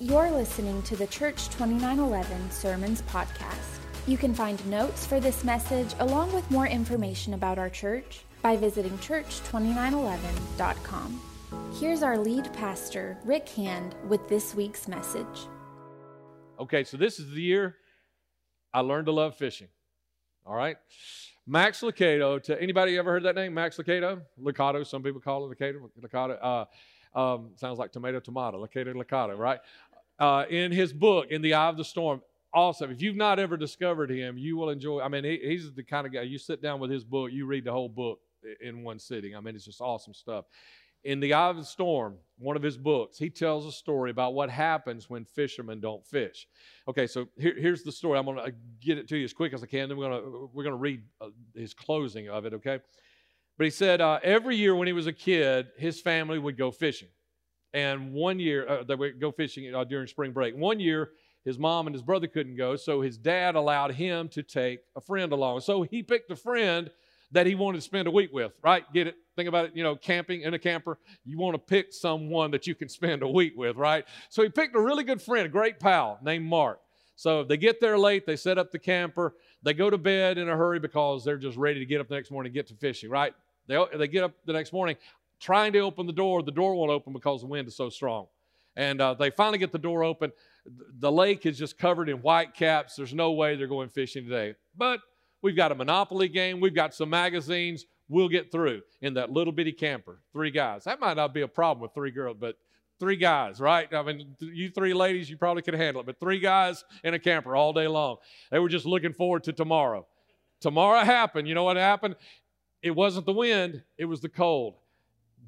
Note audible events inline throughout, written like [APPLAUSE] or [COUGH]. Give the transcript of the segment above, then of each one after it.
You're listening to the Church 2911 Sermons Podcast. You can find notes for this message along with more information about our church by visiting church2911.com. Here's our lead pastor, Rick Hand, with this week's message. Okay, so this is the year I learned to love fishing. All right? Max Lucado, to anybody ever heard that name? Max Lucado? Lucado, some people call it Lucado. Lucado. Uh, um, sounds like tomato, tomato, Lucado, Lucado, right? Uh, in his book, In the Eye of the Storm, awesome. If you've not ever discovered him, you will enjoy. I mean, he, he's the kind of guy you sit down with his book, you read the whole book in one sitting. I mean, it's just awesome stuff. In the Eye of the Storm, one of his books, he tells a story about what happens when fishermen don't fish. Okay, so here, here's the story. I'm going to get it to you as quick as I can. Then we're going to we're going to read uh, his closing of it. Okay, but he said uh, every year when he was a kid, his family would go fishing, and one year uh, they would go fishing uh, during spring break. One year his mom and his brother couldn't go, so his dad allowed him to take a friend along. So he picked a friend that he wanted to spend a week with, right? Get it? Think about it, you know, camping in a camper. You want to pick someone that you can spend a week with, right? So he picked a really good friend, a great pal named Mark. So they get there late, they set up the camper, they go to bed in a hurry because they're just ready to get up the next morning and get to fishing, right? They, they get up the next morning trying to open the door. The door won't open because the wind is so strong. And uh, they finally get the door open. The lake is just covered in white caps. There's no way they're going fishing today. But we've got a Monopoly game, we've got some magazines, we'll get through in that little bitty camper. Three guys. That might not be a problem with three girls, but three guys, right? I mean, you three ladies, you probably could handle it, but three guys in a camper all day long. They were just looking forward to tomorrow. Tomorrow happened. You know what happened? It wasn't the wind, it was the cold.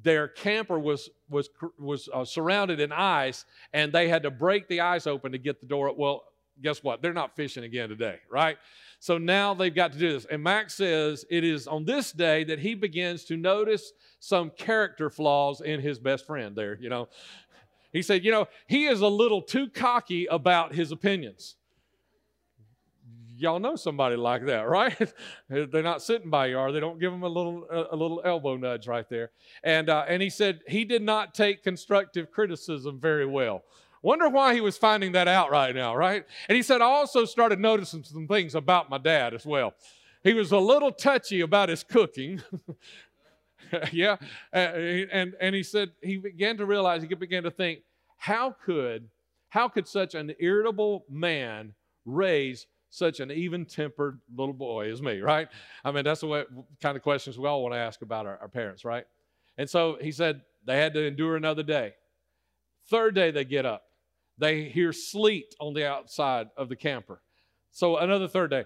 Their camper was was was uh, surrounded in ice, and they had to break the ice open to get the door. Well, guess what? They're not fishing again today, right? So now they've got to do this. And Max says it is on this day that he begins to notice some character flaws in his best friend there, you know. He said, you know, he is a little too cocky about his opinions. Y'all know somebody like that, [LAUGHS] right? They're not sitting by you, are they? Don't give them a little a little elbow nudge right there. And uh, and he said he did not take constructive criticism very well. Wonder why he was finding that out right now, right? And he said, I also started noticing some things about my dad as well. He was a little touchy about his cooking. [LAUGHS] yeah. And, and he said, he began to realize, he began to think, how could, how could such an irritable man raise such an even tempered little boy as me, right? I mean, that's the way, kind of questions we all want to ask about our, our parents, right? And so he said they had to endure another day. Third day, they get up. They hear sleet on the outside of the camper. So another third day.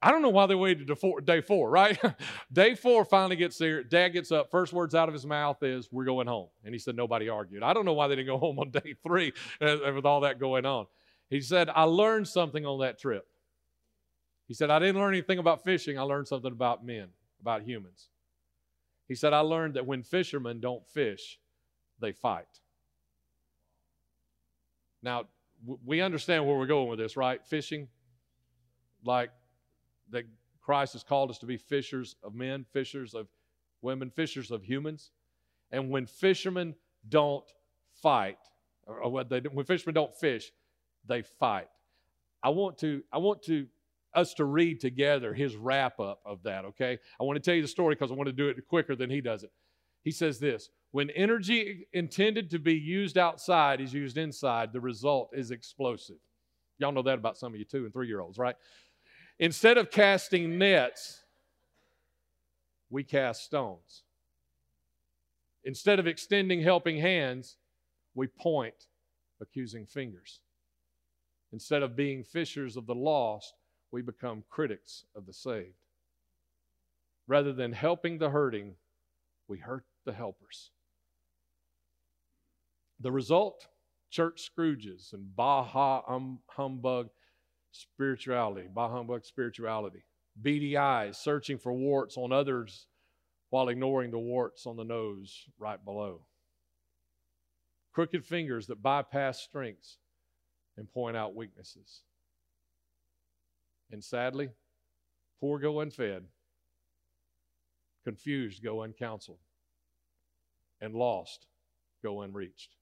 I don't know why they waited to four, day four, right? [LAUGHS] day four finally gets there. Dad gets up. First words out of his mouth is, We're going home. And he said, Nobody argued. I don't know why they didn't go [LAUGHS] home on day three uh, with all that going on. He said, I learned something on that trip. He said, I didn't learn anything about fishing. I learned something about men, about humans. He said, I learned that when fishermen don't fish, they fight. Now, we understand where we're going with this, right? Fishing, like that Christ has called us to be fishers of men, fishers of women, fishers of humans. And when fishermen don't fight, or when, they, when fishermen don't fish, they fight. I want to, I want to us to read together his wrap up of that, okay? I want to tell you the story because I want to do it quicker than he does it. He says this when energy intended to be used outside is used inside, the result is explosive. Y'all know that about some of you two and three year olds, right? Instead of casting nets, we cast stones. Instead of extending helping hands, we point accusing fingers. Instead of being fishers of the lost, we become critics of the saved. Rather than helping the hurting, we hurt the helpers. The result church Scrooges and Baja um, humbug spirituality, Bah humbug spirituality. Beady eyes searching for warts on others while ignoring the warts on the nose right below. Crooked fingers that bypass strengths and point out weaknesses. And sadly, poor go unfed, confused go uncounseled, and lost go unreached.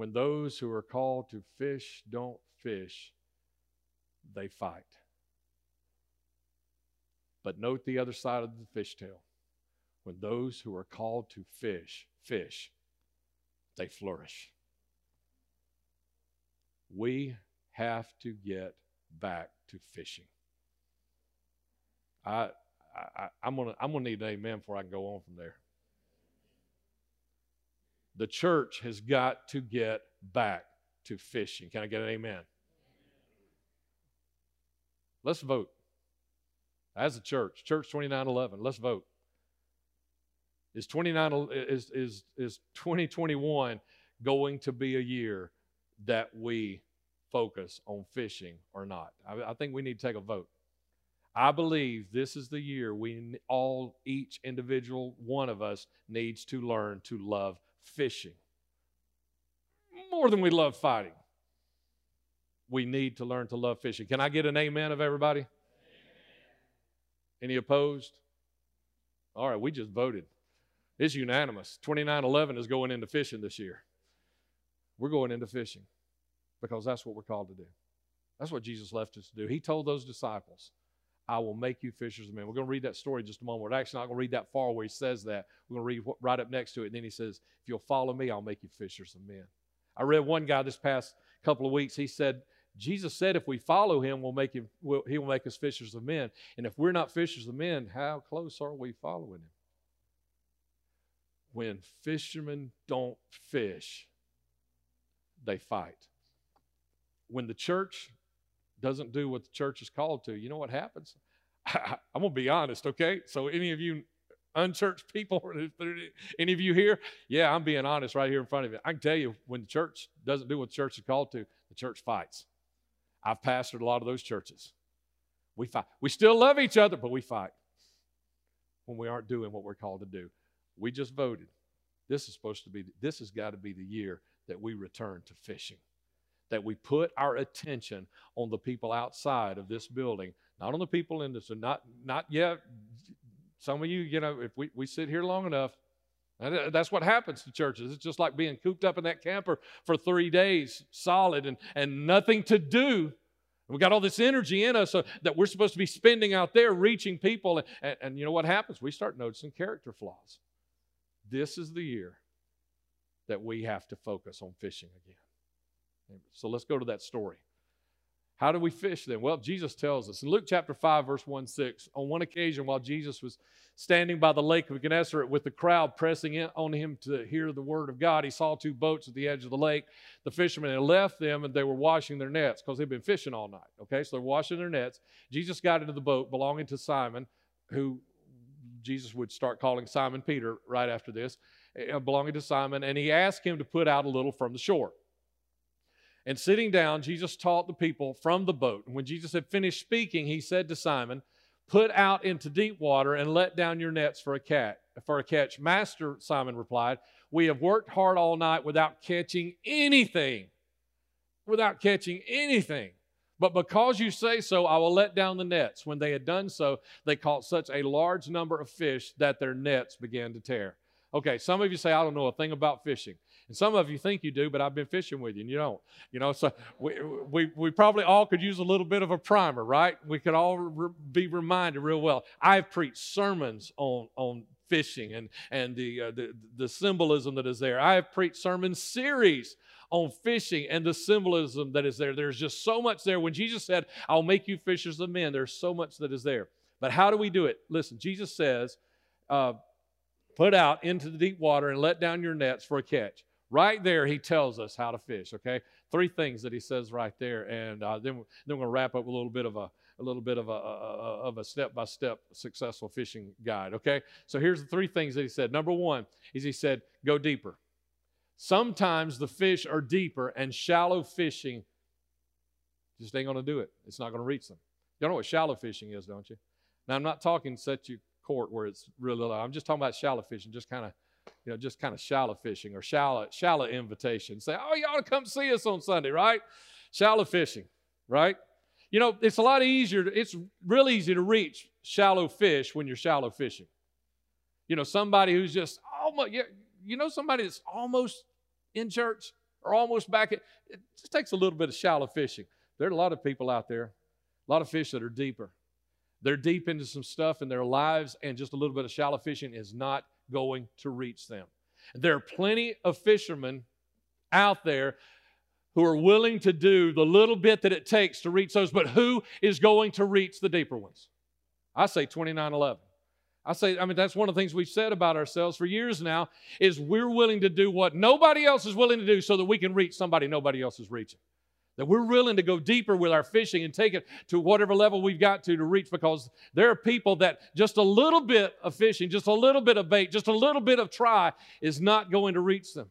when those who are called to fish don't fish, they fight. But note the other side of the fishtail. When those who are called to fish, fish, they flourish. We have to get back to fishing. I, I, I'm gonna I'm gonna need an amen before I can go on from there. The church has got to get back to fishing. Can I get an amen? Let's vote. As a church, Church 2911, let's vote. Is 29 is is is 2021 going to be a year that we focus on fishing or not? I, I think we need to take a vote. I believe this is the year we all, each individual one of us, needs to learn to love fishing more than we love fighting. We need to learn to love fishing. Can I get an amen of everybody? Amen. Any opposed? All right, we just voted. It's unanimous. 2911 is going into fishing this year. We're going into fishing because that's what we're called to do. That's what Jesus left us to do. He told those disciples, I will make you fishers of men. We're going to read that story in just a moment. We're actually not going to read that far where he says that. We're going to read right up next to it. And then he says, If you'll follow me, I'll make you fishers of men. I read one guy this past couple of weeks. He said, Jesus said, if we follow him, we'll make him, we'll, he will make us fishers of men. And if we're not fishers of men, how close are we following him? When fishermen don't fish, they fight. When the church doesn't do what the church is called to, you know what happens? I, am going to be honest, okay? So, any of you unchurched people, [LAUGHS] any of you here, yeah, I'm being honest right here in front of you. I can tell you when the church doesn't do what the church is called to, the church fights. I've pastored a lot of those churches. We fight. We still love each other, but we fight when we aren't doing what we're called to do. We just voted. This is supposed to be, this has got to be the year that we return to fishing that we put our attention on the people outside of this building, not on the people in this. Not not yet. Some of you, you know, if we, we sit here long enough, that's what happens to churches. It's just like being cooped up in that camper for three days solid and, and nothing to do. We got all this energy in us uh, that we're supposed to be spending out there reaching people. And, and, and you know what happens? We start noticing character flaws. This is the year that we have to focus on fishing again. So let's go to that story. How do we fish then? Well, Jesus tells us in Luke chapter 5, verse 1 6. On one occasion, while Jesus was standing by the lake of Gennesaret with the crowd pressing in on him to hear the word of God, he saw two boats at the edge of the lake. The fishermen had left them and they were washing their nets because they'd been fishing all night. Okay, so they're washing their nets. Jesus got into the boat belonging to Simon, who Jesus would start calling Simon Peter right after this, eh, belonging to Simon, and he asked him to put out a little from the shore. And sitting down, Jesus taught the people from the boat. And when Jesus had finished speaking, he said to Simon, Put out into deep water and let down your nets for a cat for a catch. Master, Simon replied, We have worked hard all night without catching anything. Without catching anything. But because you say so, I will let down the nets. When they had done so, they caught such a large number of fish that their nets began to tear. Okay, some of you say, I don't know a thing about fishing. And some of you think you do, but I've been fishing with you and you don't. You know, so we, we, we probably all could use a little bit of a primer, right? We could all re- be reminded real well. I've preached sermons on, on fishing and, and the, uh, the, the symbolism that is there. I have preached sermon series on fishing and the symbolism that is there. There's just so much there. When Jesus said, I'll make you fishers of men, there's so much that is there. But how do we do it? Listen, Jesus says, uh, put out into the deep water and let down your nets for a catch. Right there, he tells us how to fish. Okay, three things that he says right there, and uh, then then we're to wrap up with a little bit of a a little bit of a, a of a step by step successful fishing guide. Okay, so here's the three things that he said. Number one is he said go deeper. Sometimes the fish are deeper, and shallow fishing just ain't to do it. It's not to reach them. You don't know what shallow fishing is, don't you? Now I'm not talking set you court where it's really low. I'm just talking about shallow fishing, just kind of you know, just kind of shallow fishing or shallow, shallow invitation. Say, oh, you ought to come see us on Sunday, right? Shallow fishing, right? You know, it's a lot easier, to, it's really easy to reach shallow fish when you're shallow fishing. You know, somebody who's just almost, you know, somebody that's almost in church, or almost back at, it just takes a little bit of shallow fishing. There are a lot of people out there, a lot of fish that are deeper. They're deep into some stuff in their lives, and just a little bit of shallow fishing is not going to reach them. There are plenty of fishermen out there who are willing to do the little bit that it takes to reach those, but who is going to reach the deeper ones? I say 2911. I say, I mean, that's one of the things we've said about ourselves for years now is we're willing to do what nobody else is willing to do so that we can reach somebody nobody else is reaching. That we're willing to go deeper with our fishing and take it to whatever level we've got to to reach because there are people that just a little bit of fishing, just a little bit of bait, just a little bit of try is not going to reach them.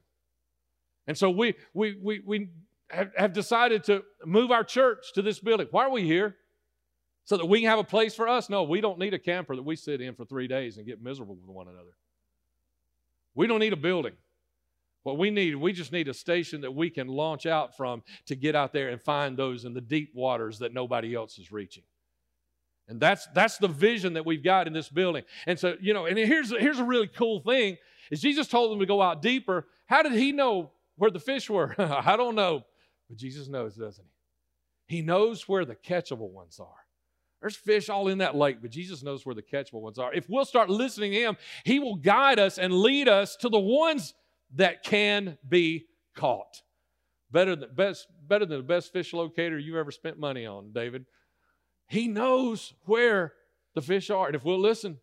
And so we, we, we, we have, have decided to move our church to this building. Why are we here? So that we can have a place for us? No, we don't need a camper that we sit in for three days and get miserable with one another. We don't need a building. What we need, we just need a station that we can launch out from to get out there and find those in the deep waters that nobody else is reaching. And that's that's the vision that we've got in this building. And so, you know, and here's here's a really cool thing is Jesus told them to go out deeper. How did he know where the fish were? [LAUGHS] I don't know. But Jesus knows, doesn't he? He knows where the catchable ones are. There's fish all in that lake, but Jesus knows where the catchable ones are. If we'll start listening to Him, He will guide us and lead us to the ones that can be caught. Better than, best, better than the best fish locator you've ever spent money on, David. He knows where the fish are. And if we'll listen,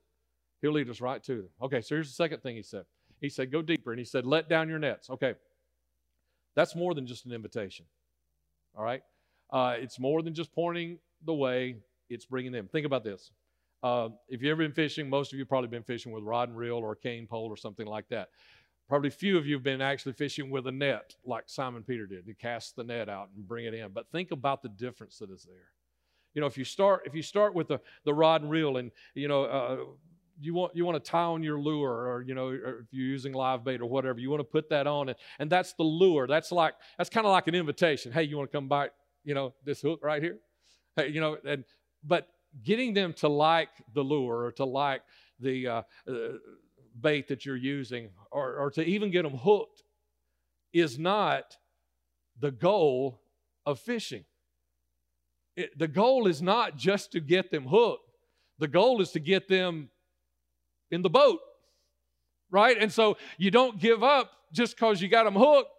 he'll lead us right to them. Okay, so here's the second thing he said. He said, Go deeper. And he said, Let down your nets. Okay, that's more than just an invitation. All right? Uh, it's more than just pointing the way, it's bringing them. Think about this. Uh, if you've ever been fishing, most of you probably been fishing with rod and reel or a cane pole or something like that. Probably few of you have been actually fishing with a net like Simon Peter did. He cast the net out and bring it in. But think about the difference that is there. You know, if you start if you start with the, the rod and reel and you know uh, you want you want to tie on your lure or you know or if you're using live bait or whatever you want to put that on and, and that's the lure that's like that's kind of like an invitation hey you want to come bite you know this hook right here hey you know and but getting them to like the lure or to like the uh, uh, bait that you're using or, or to even get them hooked is not the goal of fishing. It, the goal is not just to get them hooked, the goal is to get them in the boat, right? And so you don't give up just because you got them hooked.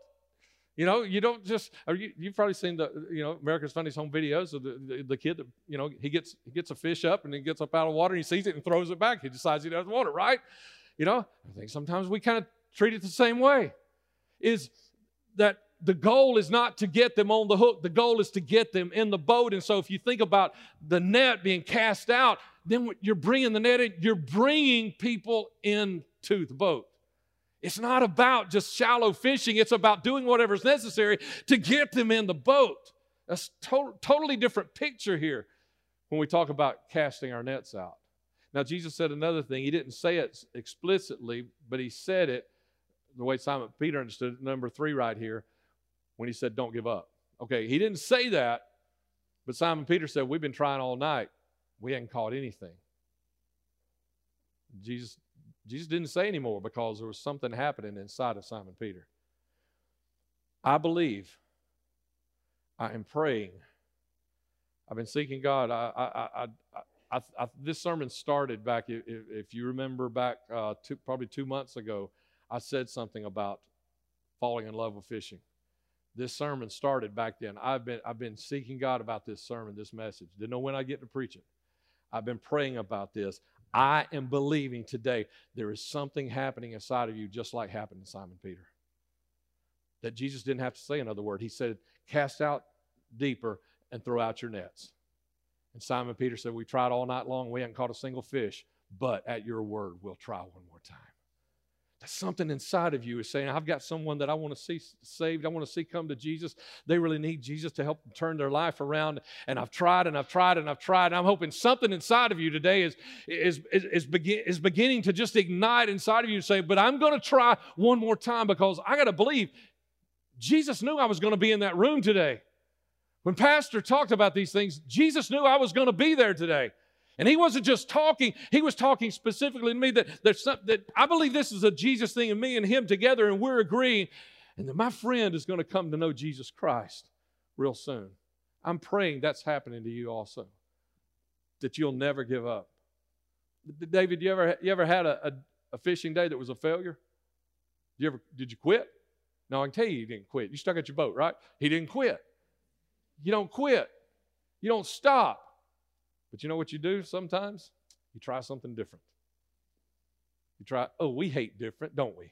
You know, you don't just. You, you've probably seen the, you know, America's Funniest Home videos of the, the, the, kid that, you know, he gets he gets a fish up and he gets up out of water and he sees it and throws it back. He decides he doesn't want it, right? You know, I think sometimes we kind of treat it the same way. Is that the goal is not to get them on the hook, the goal is to get them in the boat. And so if you think about the net being cast out, then you're bringing the net in, you're bringing people into the boat. It's not about just shallow fishing, it's about doing whatever's necessary to get them in the boat. That's to- totally different picture here when we talk about casting our nets out. Now, Jesus said another thing. He didn't say it explicitly, but he said it the way Simon Peter understood it, number three right here, when he said, Don't give up. Okay, he didn't say that, but Simon Peter said, We've been trying all night. We hadn't caught anything. Jesus, Jesus didn't say anymore because there was something happening inside of Simon Peter. I believe, I am praying, I've been seeking God. I, I, I, I I, I, this sermon started back, if, if you remember back uh, two, probably two months ago, I said something about falling in love with fishing. This sermon started back then. I've been, I've been seeking God about this sermon, this message. Didn't know when I'd get to preach it. I've been praying about this. I am believing today there is something happening inside of you, just like happened to Simon Peter. That Jesus didn't have to say another word. He said, Cast out deeper and throw out your nets. And Simon Peter said, We tried all night long. We haven't caught a single fish, but at your word, we'll try one more time. That's something inside of you is saying, I've got someone that I want to see saved. I want to see come to Jesus. They really need Jesus to help them turn their life around. And I've tried and I've tried and I've tried. And I'm hoping something inside of you today is, is, is, is, begin, is beginning to just ignite inside of you and say, But I'm going to try one more time because I got to believe Jesus knew I was going to be in that room today. When Pastor talked about these things, Jesus knew I was going to be there today. And he wasn't just talking, he was talking specifically to me that there's some, that I believe this is a Jesus thing and me and him together, and we're agreeing. and that my friend is going to come to know Jesus Christ real soon. I'm praying that's happening to you also, that you'll never give up. David, you ever, you ever had a, a, a fishing day that was a failure? Did you ever, did you quit? No, I can tell you, you didn't quit. You stuck at your boat, right? He didn't quit. You don't quit. You don't stop. But you know what you do sometimes? You try something different. You try, oh, we hate different, don't we?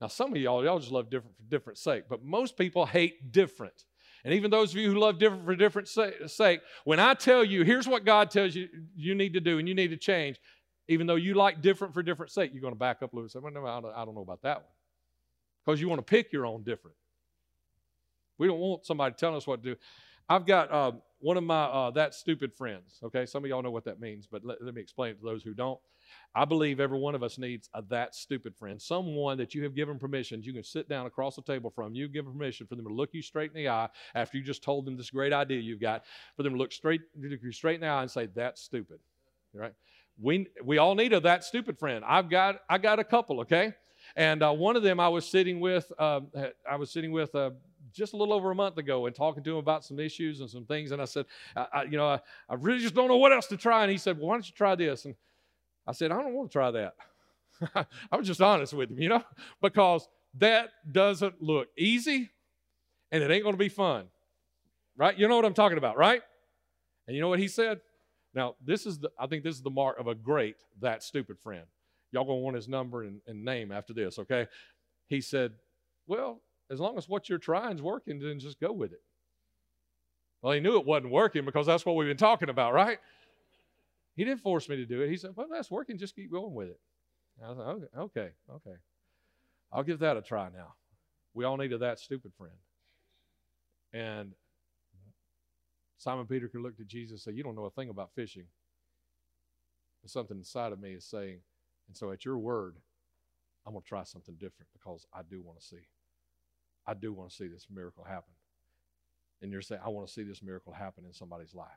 Now, some of y'all, y'all just love different for different sake, but most people hate different. And even those of you who love different for different sake, when I tell you, here's what God tells you you need to do and you need to change, even though you like different for different sake, you're going to back up a little and say, well, no, I don't know about that one. Because you want to pick your own different. We don't want somebody telling us what to do. I've got uh, one of my uh, that stupid friends. Okay, some of y'all know what that means, but let, let me explain it to those who don't. I believe every one of us needs a that stupid friend, someone that you have given permission. You can sit down across the table from. You give permission for them to look you straight in the eye after you just told them this great idea you've got. For them to look straight, look you straight in the eye and say, "That's stupid." Right? We we all need a that stupid friend. I've got I got a couple. Okay, and uh, one of them I was sitting with. Uh, I was sitting with. Uh, just a little over a month ago and talking to him about some issues and some things. And I said, I, I, you know, I, I really just don't know what else to try. And he said, well, why don't you try this? And I said, I don't want to try that. [LAUGHS] I was just honest with him, you know, because that doesn't look easy and it ain't going to be fun. Right? You know what I'm talking about, right? And you know what he said? Now, this is the, I think this is the mark of a great, that stupid friend. Y'all gonna want his number and, and name after this, okay? He said, Well, as long as what you're trying is working, then just go with it. Well, he knew it wasn't working because that's what we've been talking about, right? He didn't force me to do it. He said, Well, that's working, just keep going with it. I was like, okay, okay, okay. I'll give that a try now. We all needed that stupid friend. And Simon Peter could look at Jesus and say, You don't know a thing about fishing. But something inside of me is saying, and so at your word, I'm going to try something different because I do want to see. I do want to see this miracle happen. And you're saying, I want to see this miracle happen in somebody's life.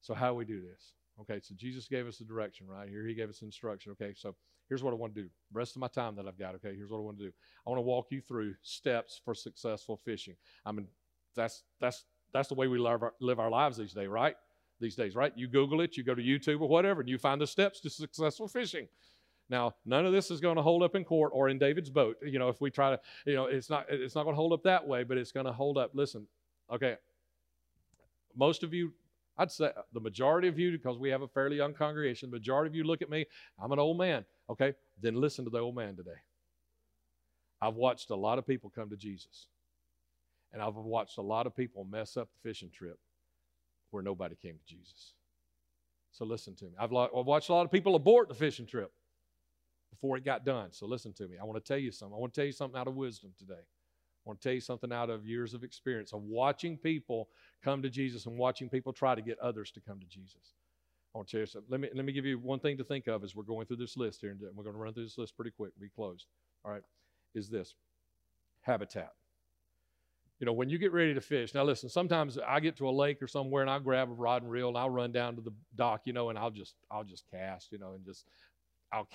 So, how do we do this? Okay, so Jesus gave us the direction right here. He gave us instruction. Okay, so here's what I want to do. Rest of my time that I've got, okay, here's what I want to do. I want to walk you through steps for successful fishing. I mean, that's that's that's the way we live our, live our lives these days, right? These days, right? You Google it, you go to YouTube or whatever, and you find the steps to successful fishing. Now, none of this is going to hold up in court or in David's boat. You know, if we try to, you know, it's not it's not going to hold up that way, but it's going to hold up. Listen, okay. Most of you, I'd say uh, the majority of you, because we have a fairly young congregation, the majority of you look at me, I'm an old man. Okay, then listen to the old man today. I've watched a lot of people come to Jesus. And I've watched a lot of people mess up the fishing trip where nobody came to Jesus. So listen to me. I've, watched a lot of people abort the fishing trip before it got done. So listen to me. I want to tell you something. I want to tell you something out of wisdom today. I want to tell you something out of years of experience of watching people come to Jesus and watching people try to get others to come to Jesus. I want to tell you something. Let me, let me give you one thing to think of as we're going through this list here, and we're going to run through this list pretty quick, be closed. All right, is this habitat. You know, when you get ready to fish, now listen, sometimes I get to a lake or somewhere and I'll grab a rod and reel and I'll run down to the dock, you know, and I'll just I'll just cast, you know, and just I'll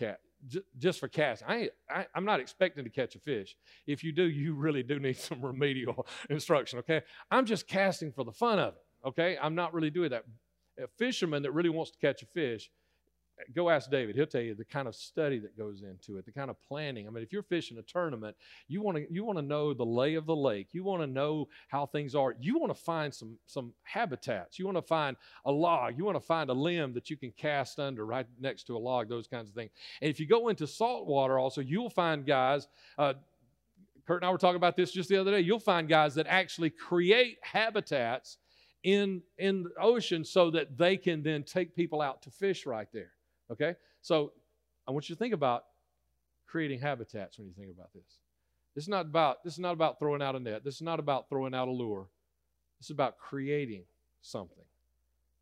catch just for casting. I, I, I'm not expecting to catch a fish. If you do, you really do need [LAUGHS] some remedial instruction, okay? I'm just casting for the fun of it, okay? I'm not really doing that. A fisherman that really wants to catch a fish go ask David. He'll tell you the kind of study that goes into it, the kind of planning. I mean, if you're fishing a tournament, you want to you want to know the lay of the lake. You want to know how things are. You want to find some some habitats. You want to find a log. You want to find a limb that you can cast under right next to a log. Those kinds of things. And if you go into salt water, also you'll find guys. Uh, Kurt and I were talking about this just the other day. You'll find guys that actually create habitats in in the ocean so that they can then take people out to fish right there. Okay? So I want you to think about creating habitats when you think about this. This is not about this is not about throwing out a net. This is not about throwing out a lure. This is about creating something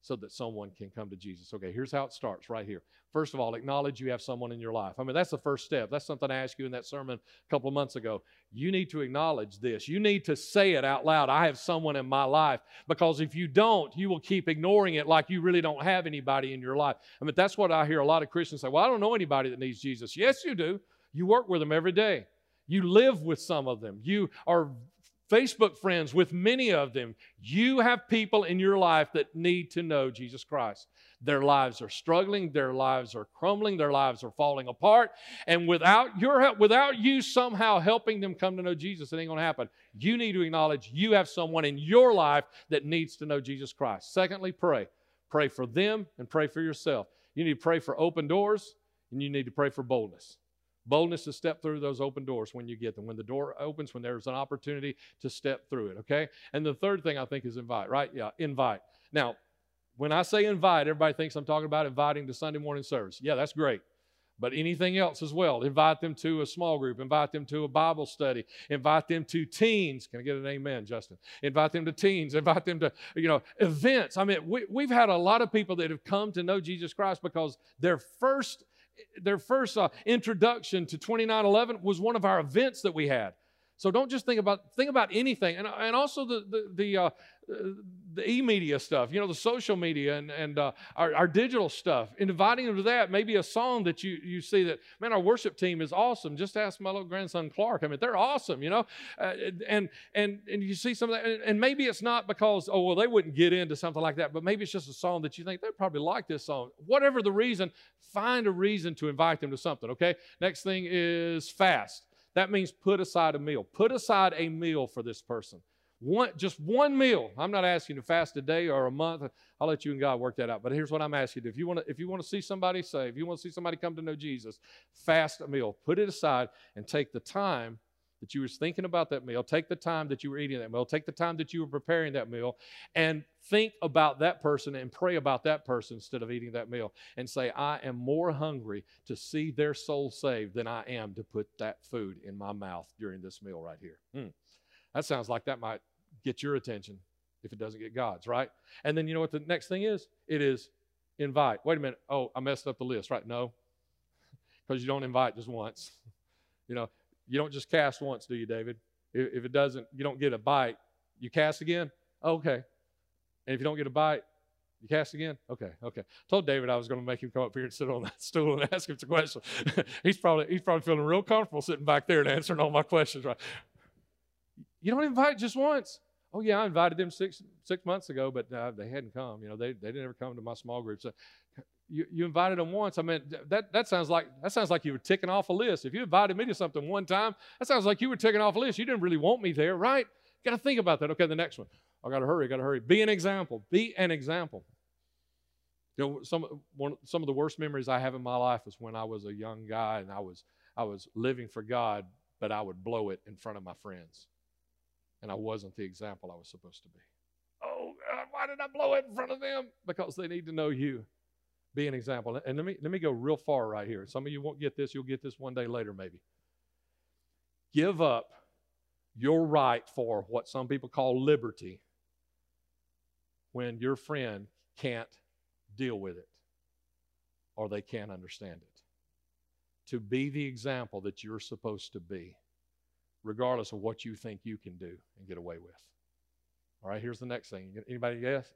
so that someone can come to Jesus. Okay, here's how it starts right here. First of all, acknowledge you have someone in your life. I mean, that's the first step. That's something I asked you in that sermon a couple of months ago. You need to acknowledge this. You need to say it out loud. I have someone in my life. Because if you don't, you will keep ignoring it like you really don't have anybody in your life. I mean, that's what I hear a lot of Christians say. Well, I don't know anybody that needs Jesus. Yes, you do. You work with them every day. You live with some of them. You are Facebook friends with many of them. You have people in your life that need to know Jesus Christ. Their lives are struggling, their lives are crumbling, their lives are falling apart. And without your help, without you somehow helping them come to know Jesus, it ain't gonna happen. You need to acknowledge you have someone in your life that needs to know Jesus Christ. Secondly, pray. Pray for them and pray for yourself. You need to pray for open doors and you need to pray for boldness. Boldness to step through those open doors when you get them. When the door opens, when there's an opportunity to step through it, okay? And the third thing I think is invite, right? Yeah, invite. Now, when I say invite, everybody thinks I'm talking about inviting to Sunday morning service. Yeah, that's great. But anything else as well. Invite them to a small group, invite them to a Bible study, invite them to teens. Can I get an amen, Justin? Invite them to teens, invite them to, you know, events. I mean, we, we've had a lot of people that have come to know Jesus Christ because their first their first uh, introduction to 2911 was one of our events that we had. So don't just think about think about anything, and, and also the the the, uh, the e-media stuff, you know, the social media and and uh, our, our digital stuff. inviting them to that, maybe a song that you you see that man, our worship team is awesome. Just ask my little grandson Clark. I mean, they're awesome, you know, uh, and and and you see some of that, and, and maybe it's not because oh well they wouldn't get into something like that, but maybe it's just a song that you think they probably like this song. Whatever the reason, find a reason to invite them to something. Okay. Next thing is fast. That means put aside a meal. Put aside a meal for this person. One, just one meal. I'm not asking you to fast a day or a month. I'll let you and God work that out. But here's what I'm asking you: if you want to, if you want to see somebody saved, if you want to see somebody come to know Jesus, fast a meal. Put it aside and take the time that you were thinking about that meal, take the time that you were eating that meal, take the time that you were preparing that meal, and think about that person and pray about that person instead of eating that meal. And say, I am more hungry to see their soul saved than I am to put that food in my mouth during this meal right here. Hmm. That sounds like that might get your attention if it doesn't get God's, right? And then you know what the next thing is? It is invite. Wait a minute. Oh, I messed up the list, right? No, [LAUGHS] because you don't invite just once. [LAUGHS] You know, you don't just cast once, do you, David? If, if it doesn't, you don't get a bite, you cast again? okay. And if you don't get a bite, you cast again? Okay, okay. Told David I was going to make him come up here and sit on that [LAUGHS] stool and ask him some questions. [LAUGHS] he's probably he's probably feeling real comfortable sitting back there and answering all my questions. Right? You don't invite just once. Oh yeah, I invited them six six months ago, but uh, they hadn't come. You know, they they didn't ever come to my small group. So you, you invited them once. I mean, that, that sounds like that sounds like you were ticking off a list. If you invited me to something one time, that sounds like you were ticking off a list. You didn't really want me there, right? Got to think about that. Okay, the next one. I got to hurry. I Got to hurry. Be an example. Be an example. You know, some one, some of the worst memories I have in my life is when I was a young guy and I was I was living for God, but I would blow it in front of my friends, and I wasn't the example I was supposed to be. Oh God, why did I blow it in front of them? Because they need to know you be an example. And let me, let me go real far right here. Some of you won't get this. You'll get this one day later, maybe. Give up your right for what some people call liberty when your friend can't deal with it or they can't understand it. To be the example that you're supposed to be, regardless of what you think you can do and get away with. All right, here's the next thing. Anybody guess?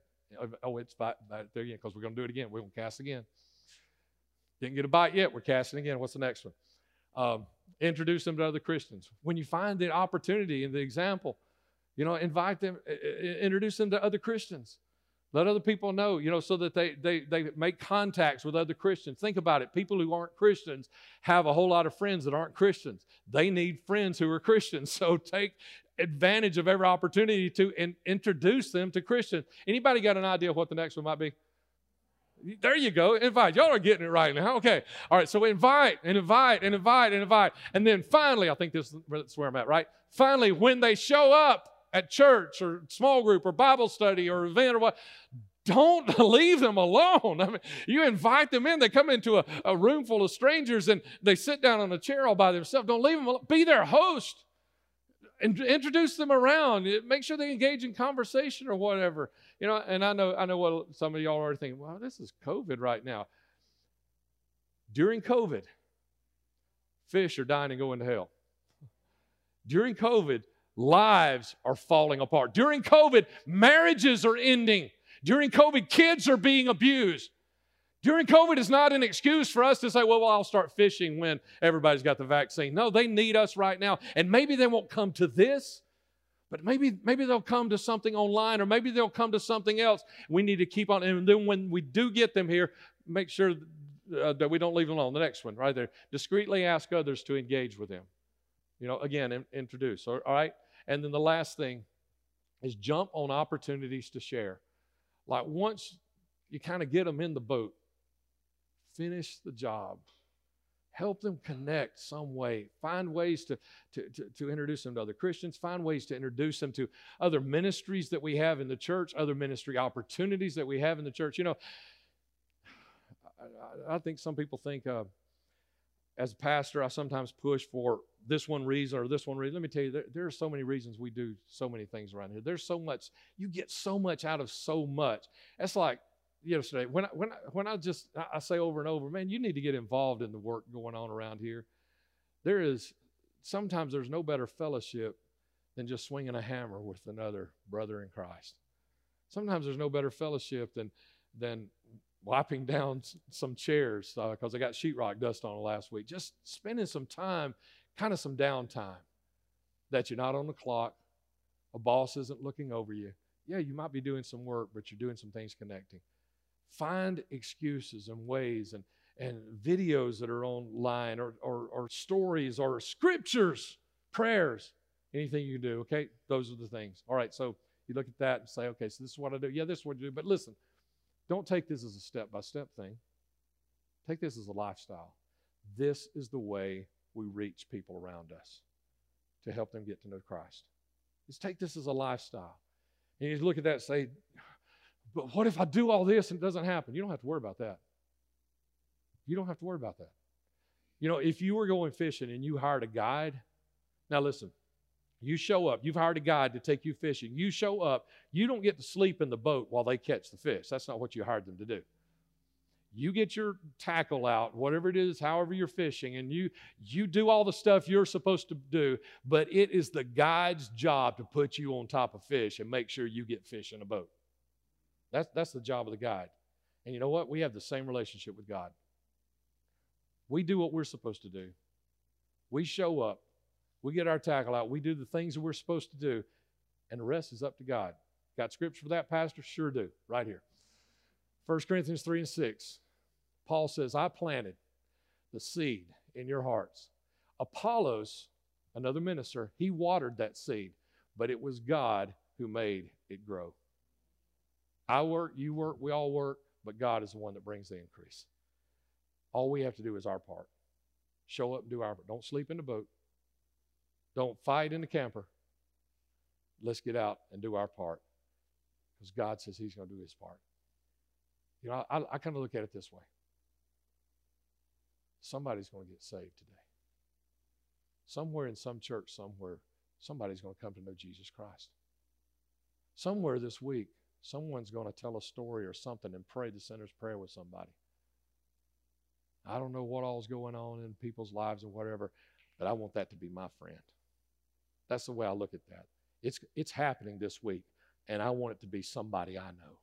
Oh, it's back, back there again because we're going to do it again. We're going to cast again. Didn't get a bite yet. We're casting again. What's the next one? Um, introduce them to other Christians. When you find the opportunity and the example, you know, invite them, introduce them to other Christians. Let other people know, you know, so that they, they, they make contacts with other Christians. Think about it. People who aren't Christians have a whole lot of friends that aren't Christians. They need friends who are Christians. [LAUGHS] So take advantage of every opportunity to in, introduce them to Christians. Anybody got an idea what the next one might be? There you go. Invite. Y'all are getting it right now. Okay. All right. So invite and invite and invite and invite. And then finally, I think this is where I'm at, right? Finally, when they show up at church or small group or Bible study or event or what, don't [LAUGHS] leave them alone. I mean, you invite them in. They come into a, a room full of strangers and they sit down on a chair all by themselves. Don't leave them alone. Be their host and introduce them around. Eh, make sure they engage in conversation or whatever. You know, and I know I know what some of y'all are thinking. Well, this is COVID right now. During COVID, fish are dying and going to hell. During COVID, lives are falling apart. During COVID, marriages are ending. During COVID, kids are being abused. During COVID is not an excuse for us to say, well, well, I'll start fishing when everybody's got the vaccine. No, they need us right now. And maybe they won't come to this, but maybe, maybe they'll come to something online or maybe they'll come to something else. We need to keep on. And then when we do get them here, make sure uh, that we don't leave them alone. The next one, right there. Discreetly ask others to engage with them. You know, again, in, introduce. All right. And then the last thing is jump on opportunities to share. Like once you kind of get them in the boat, finish the job. Help them connect some way. Find ways to, to, to, to, introduce them to other Christians. Find ways to introduce them to other ministries that we have in the church, other ministry opportunities that we have in the church. You know, I, I think some people think, uh, as a pastor, I sometimes push for this one reason or this one reason. Let me tell you, there, there, are so many reasons we do so many things around here. There's so much, you get so much out of so much. That's like yesterday when I, when I, when I just I say over and over, man, you need to get involved in the work going on around here. There is sometimes there's no better fellowship than just swinging a hammer with another brother in Christ. Sometimes there's no better fellowship than than wiping [LAUGHS] down some chairs because uh, I got sheetrock dust on last week. Just spending some time, kind of some downtime, that you're not on the clock. A boss isn't looking over you. Yeah, you might be doing some work, but you're doing some things connecting. Find excuses and ways and, and videos that are online or, or, or stories or scriptures, prayers, anything you can do. Okay, those are the things. All right, so you look at that and say, okay, so this is what I do. Yeah, this is what I do. But listen, don't take this as a step by step thing. Take this as a lifestyle. This is the way we reach people around us to help them get to know Christ. Just take this as a lifestyle. And you look at that and say, but what if I do all this and it doesn't happen? You don't have to worry about that. You don't have to worry about that. You know, if you were going fishing and you hired a guide, now listen, you show up, you've hired a guide to take you fishing. You show up, you don't get to sleep in the boat while they catch the fish. That's not what you hired them to do. You get your tackle out, whatever it is, however you're fishing, and you you do all the stuff you're supposed to do, but it is the guide's job to put you on top of fish and make sure you get fish in a boat. That's that's the job of the guide. And you know what? We have the same relationship with God. We do what we're supposed to do. We show up we get our tackle out. We do the things that we're supposed to do. And the rest is up to God. Got scripture for that, Pastor? Sure do. Right here. 1 Corinthians 3 and 6. Paul says, I planted the seed in your hearts. Apollos, another minister, he watered that seed, but it was God who made it grow. I work, you work, we all work, but God is the one that brings the increase. All we have to do is our part. Show up and do our part. Don't sleep in the boat. Don't fight in the camper. Let's get out and do our part because God says He's going to do His part. You know, I, I kind of look at it this way somebody's going to get saved today. Somewhere in some church, somewhere, somebody's going to come to know Jesus Christ. Somewhere this week, someone's going to tell a story or something and pray the sinner's prayer with somebody. I don't know what all's going on in people's lives or whatever, but I want that to be my friend. That's the way I look at that. It's, it's happening this week, and I want it to be somebody I know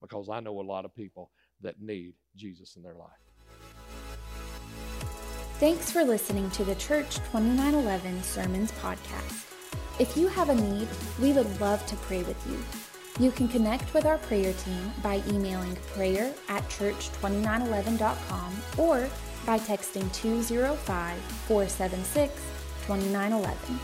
because I know a lot of people that need Jesus in their life. Thanks for listening to the Church 2911 Sermons Podcast. If you have a need, we would love to pray with you. You can connect with our prayer team by emailing prayer at church2911.com or by texting 205 476 2911.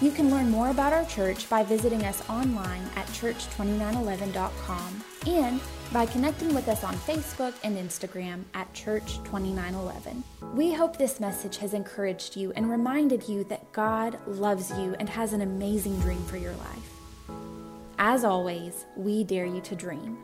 You can learn more about our church by visiting us online at church2911.com and by connecting with us on Facebook and Instagram at Church2911. We hope this message has encouraged you and reminded you that God loves you and has an amazing dream for your life. As always, we dare you to dream.